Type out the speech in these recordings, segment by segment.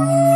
啊。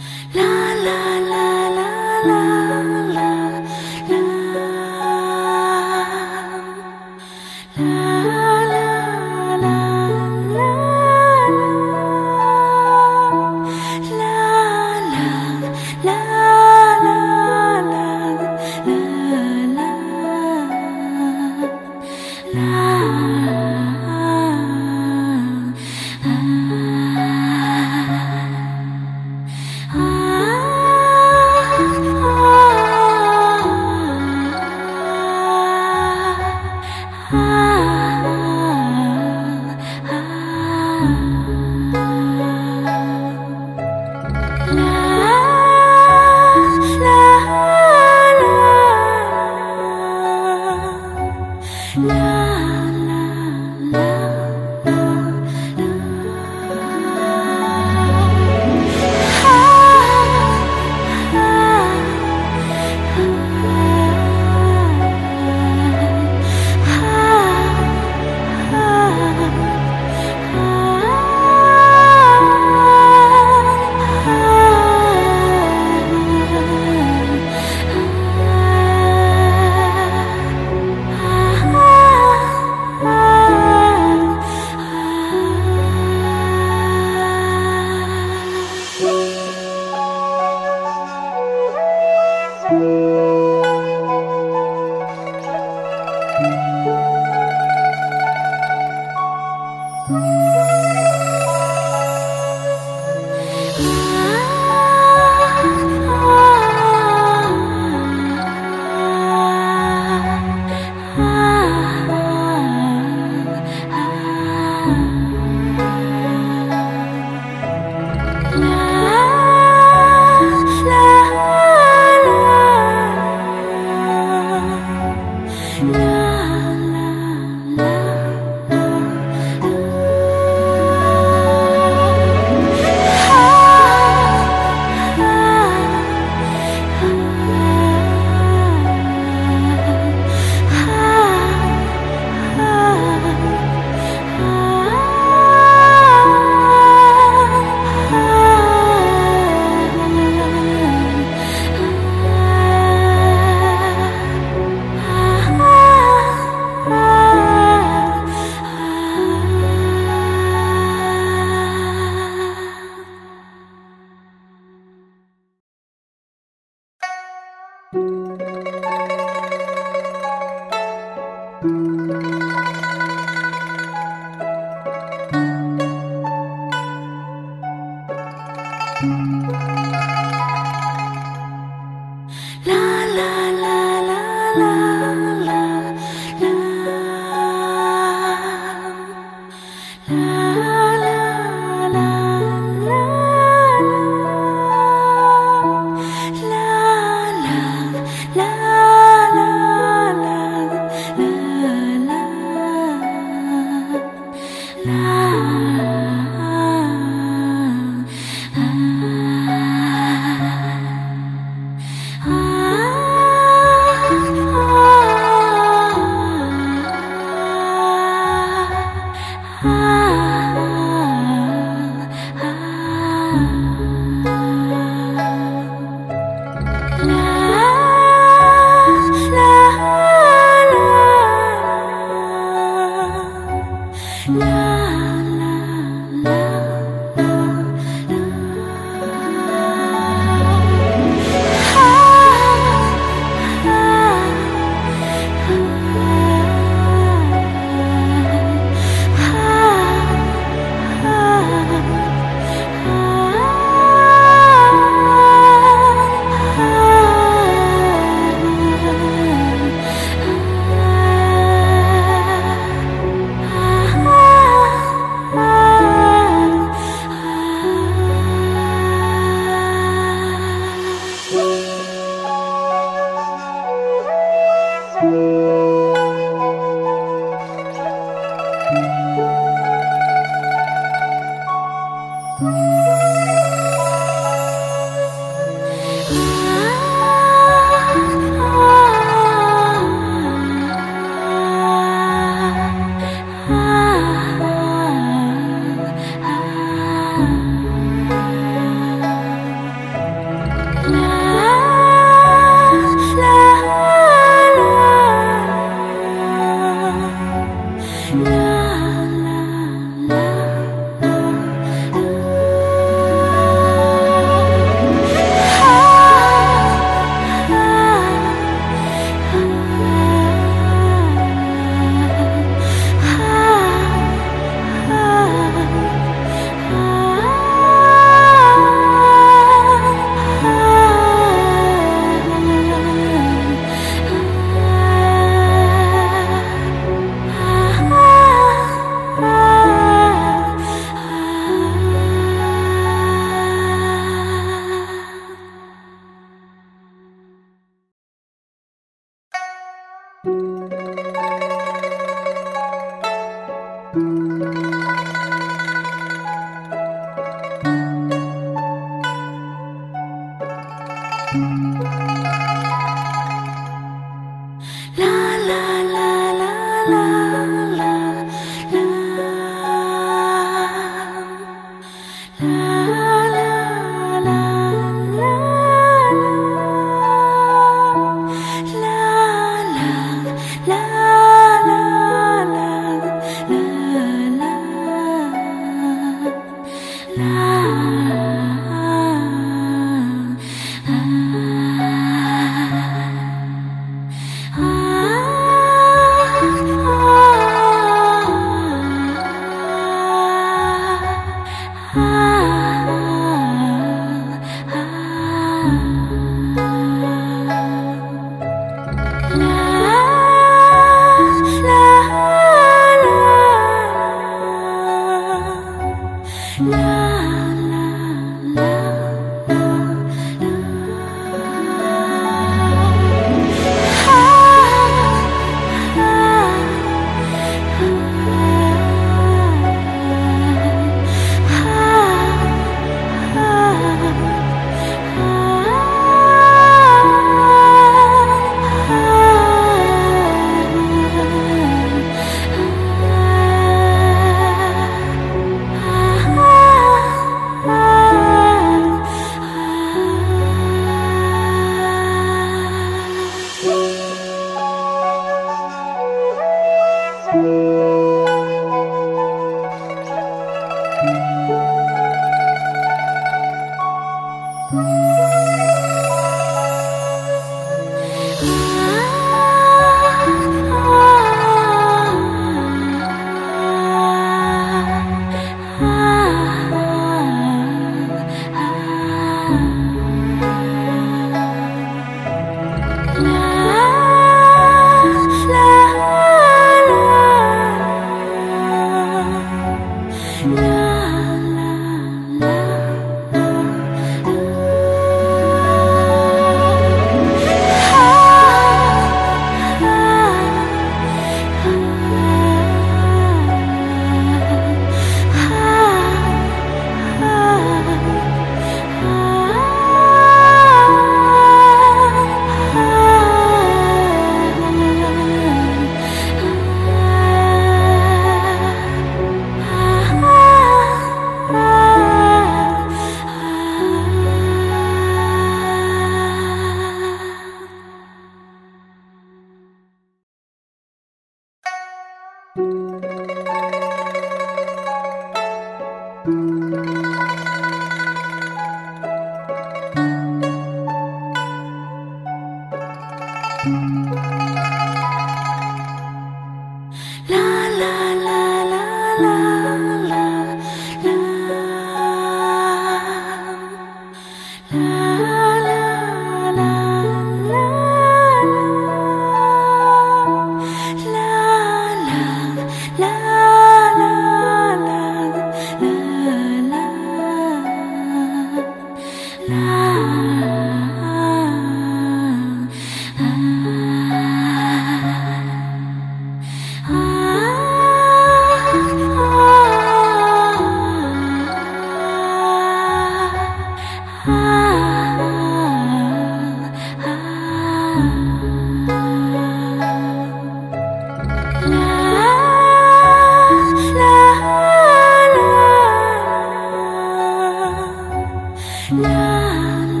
love.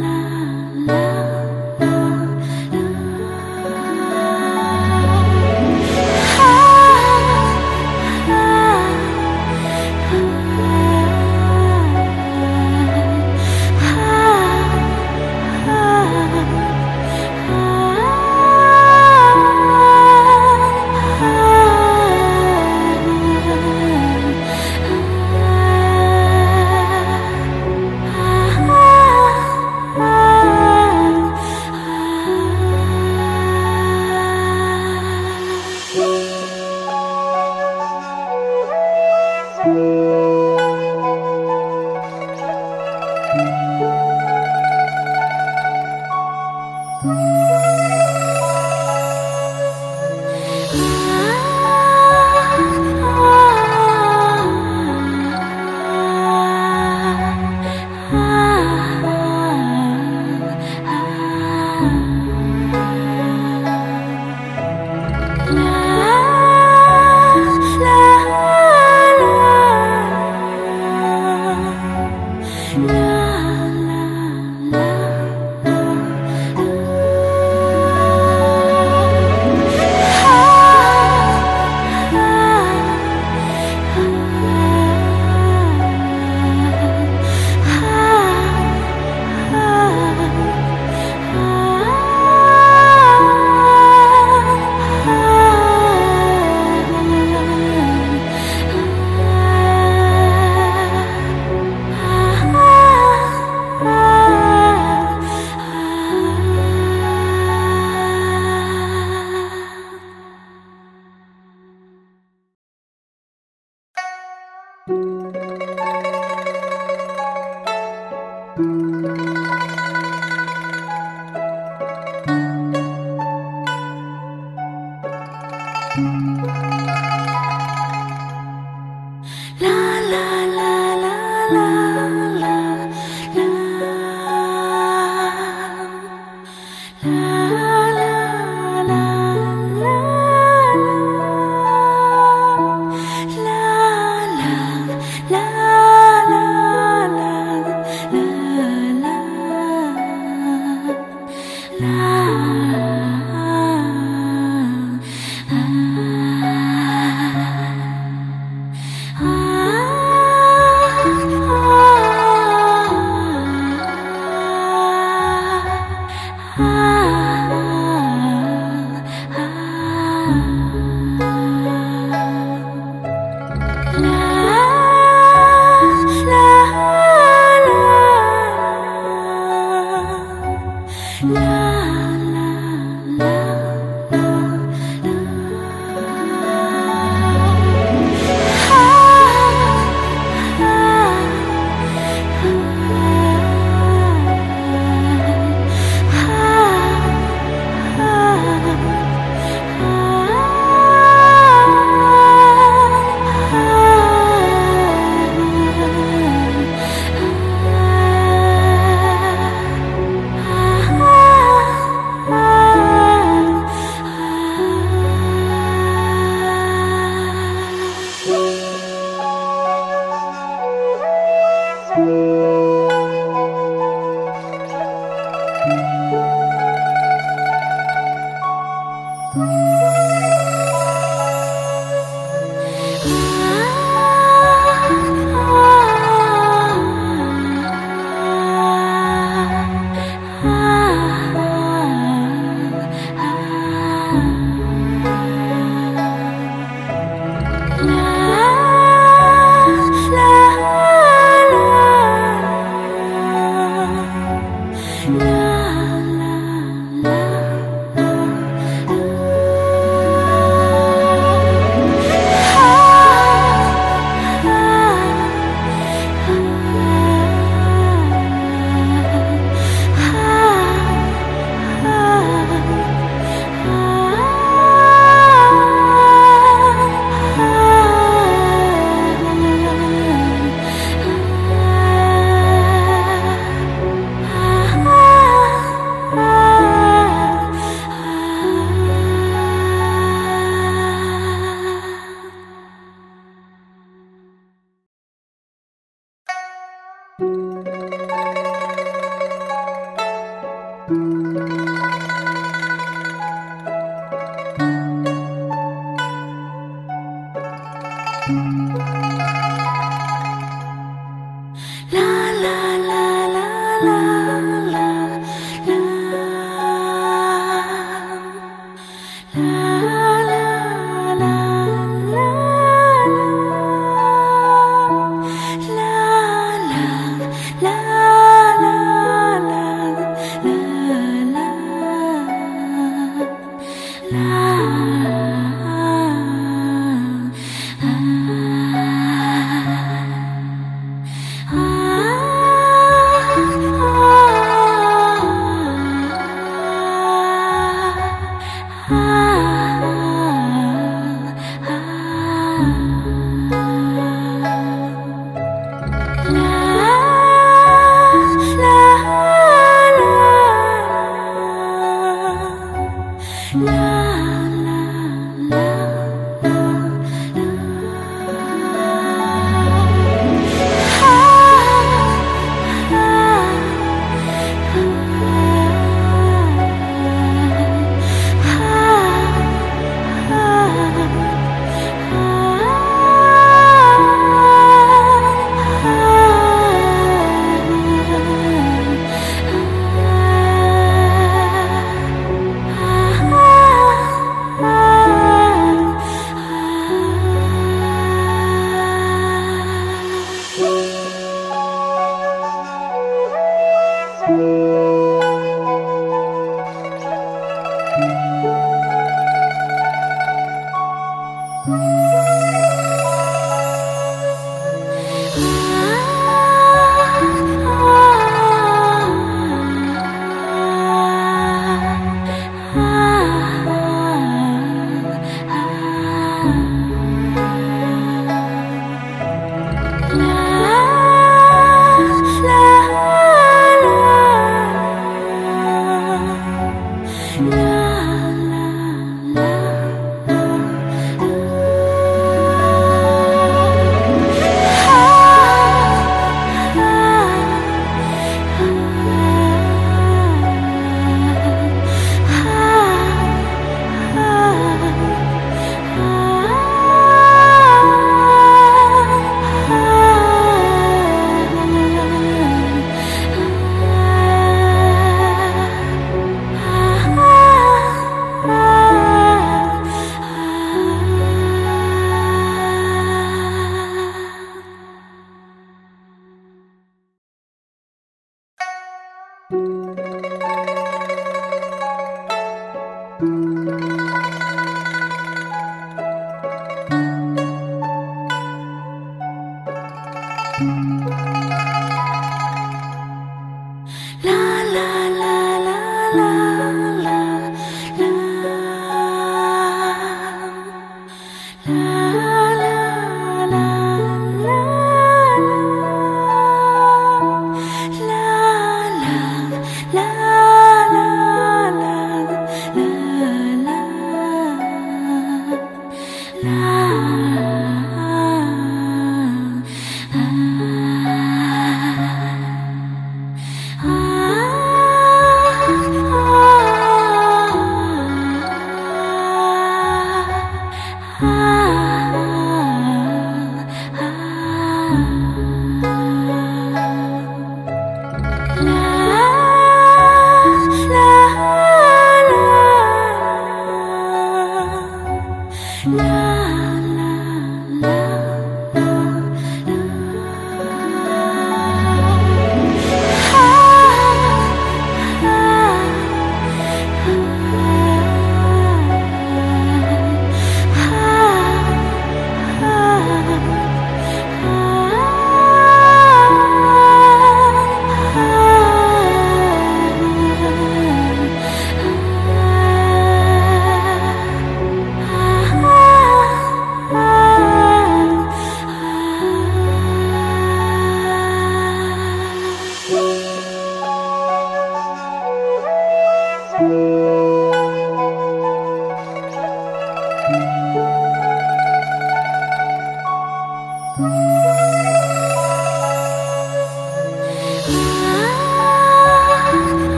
Ah.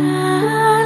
Ah.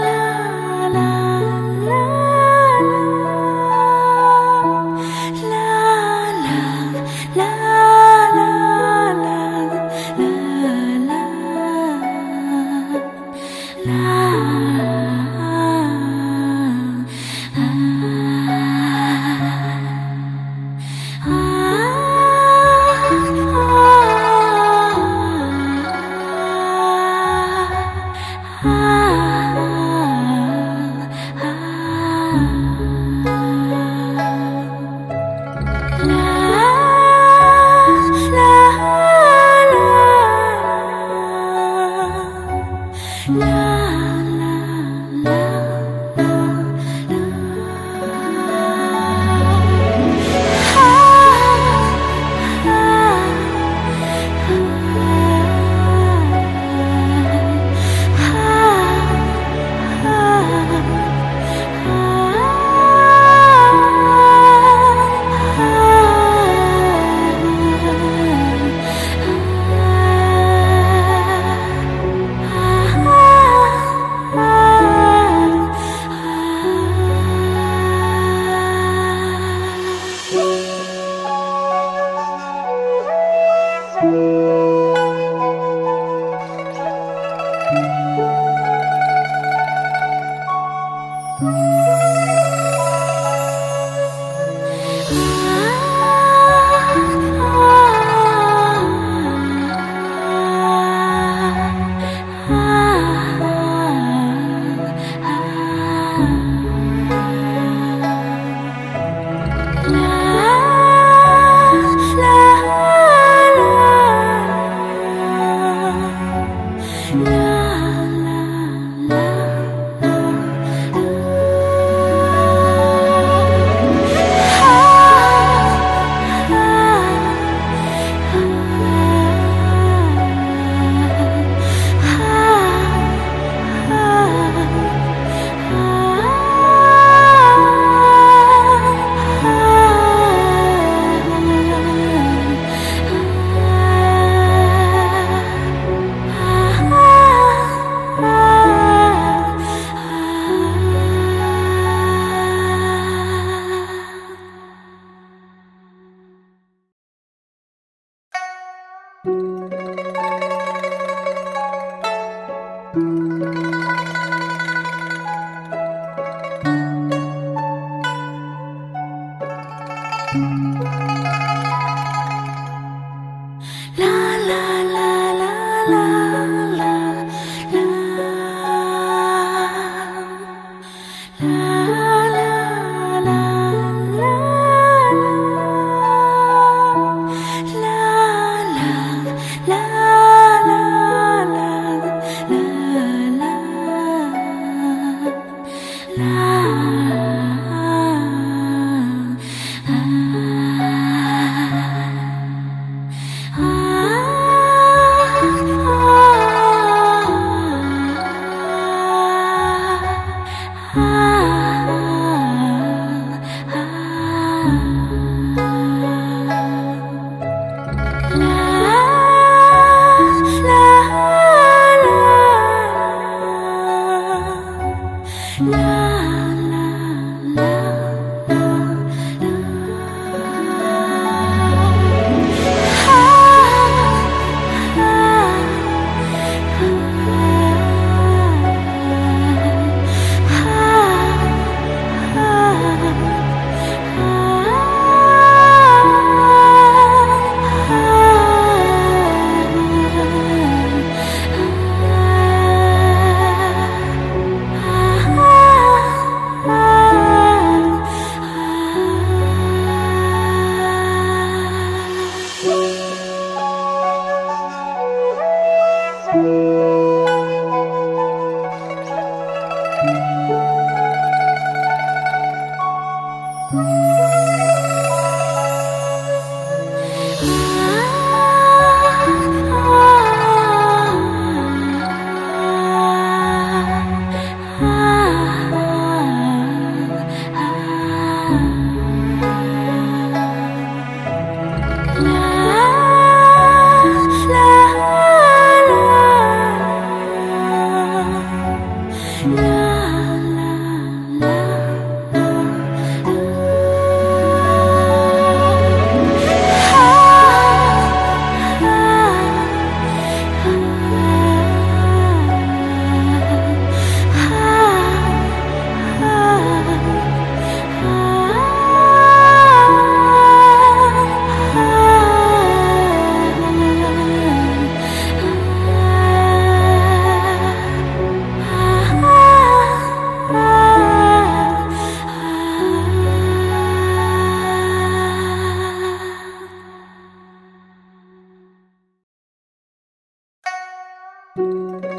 Música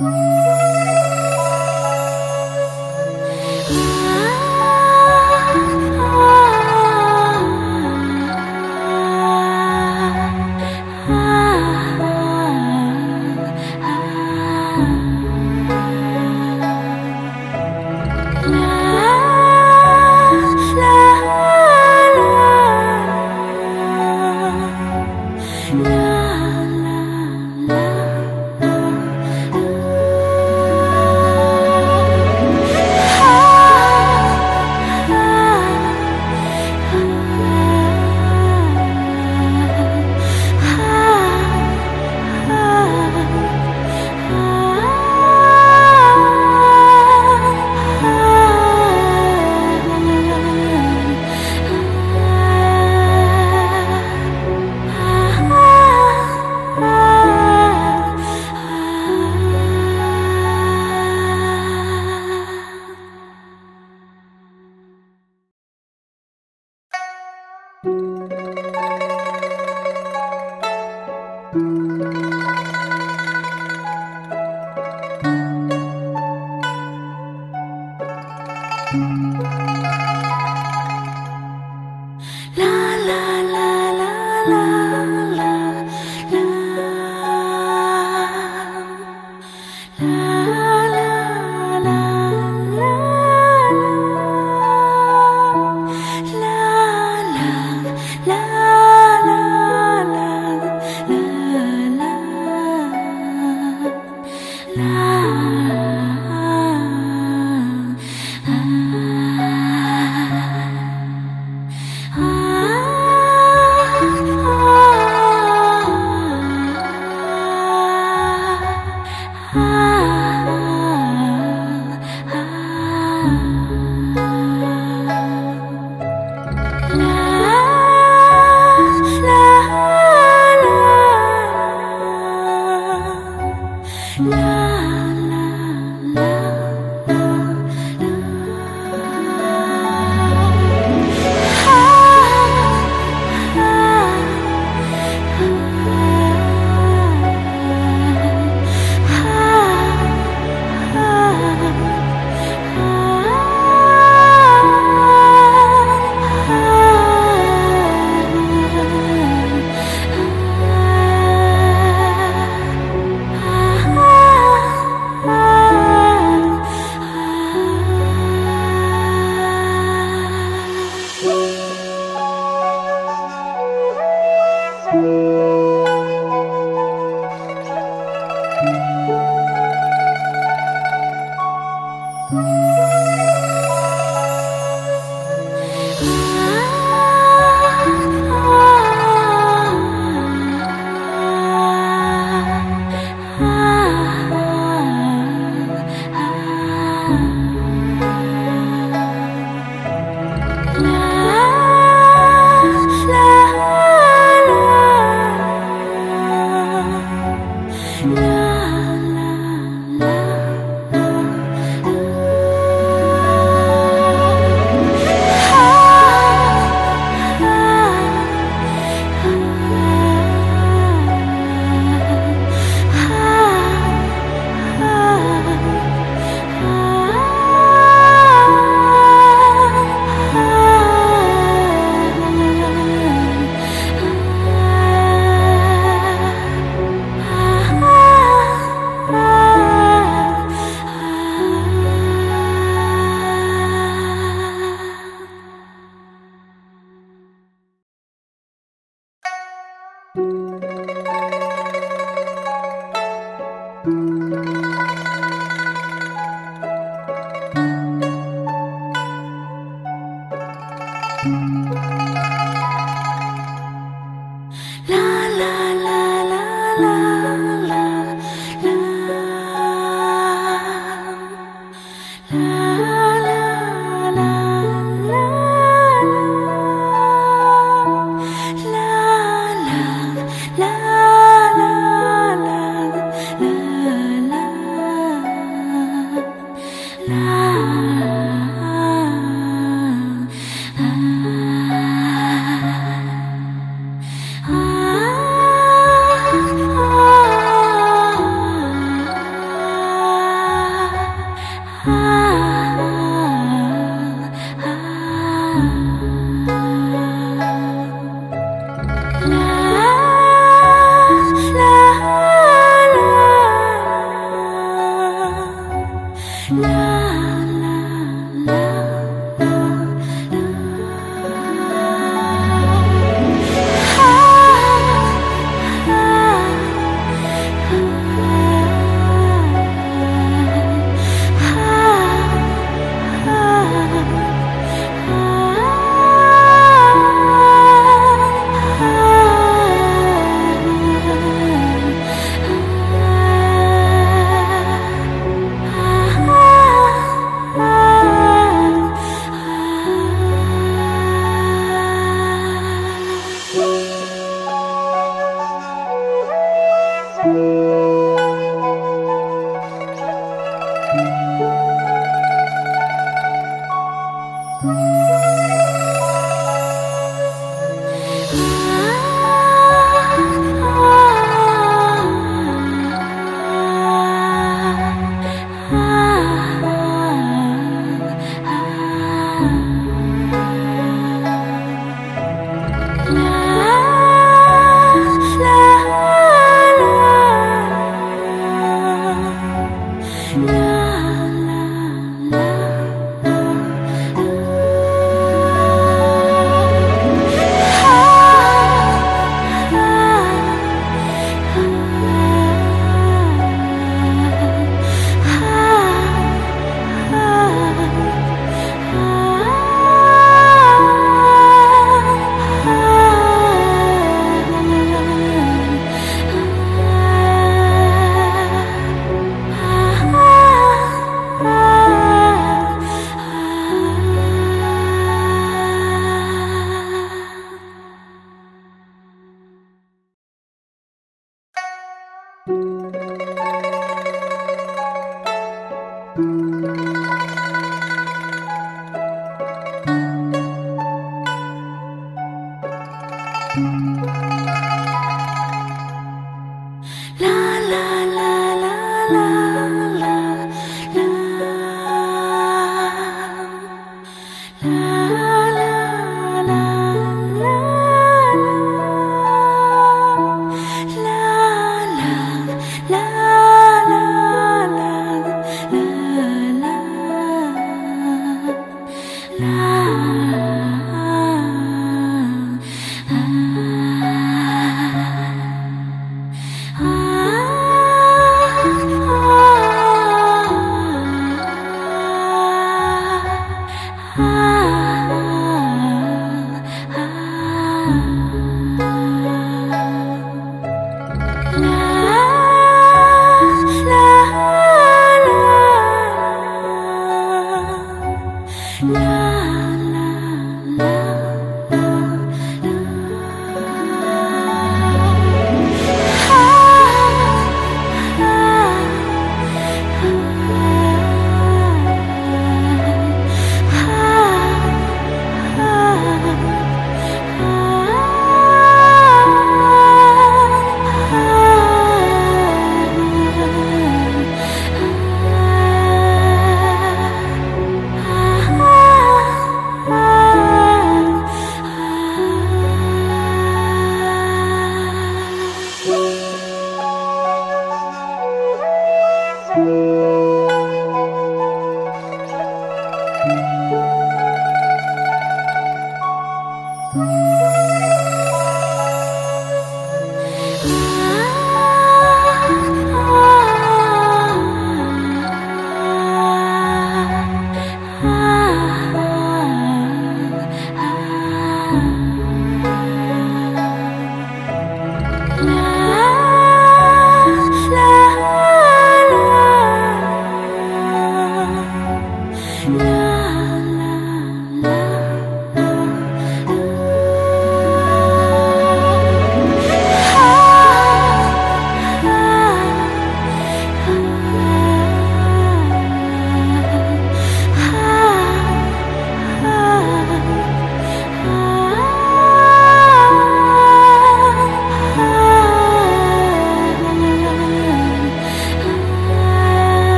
Música time.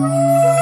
Oh.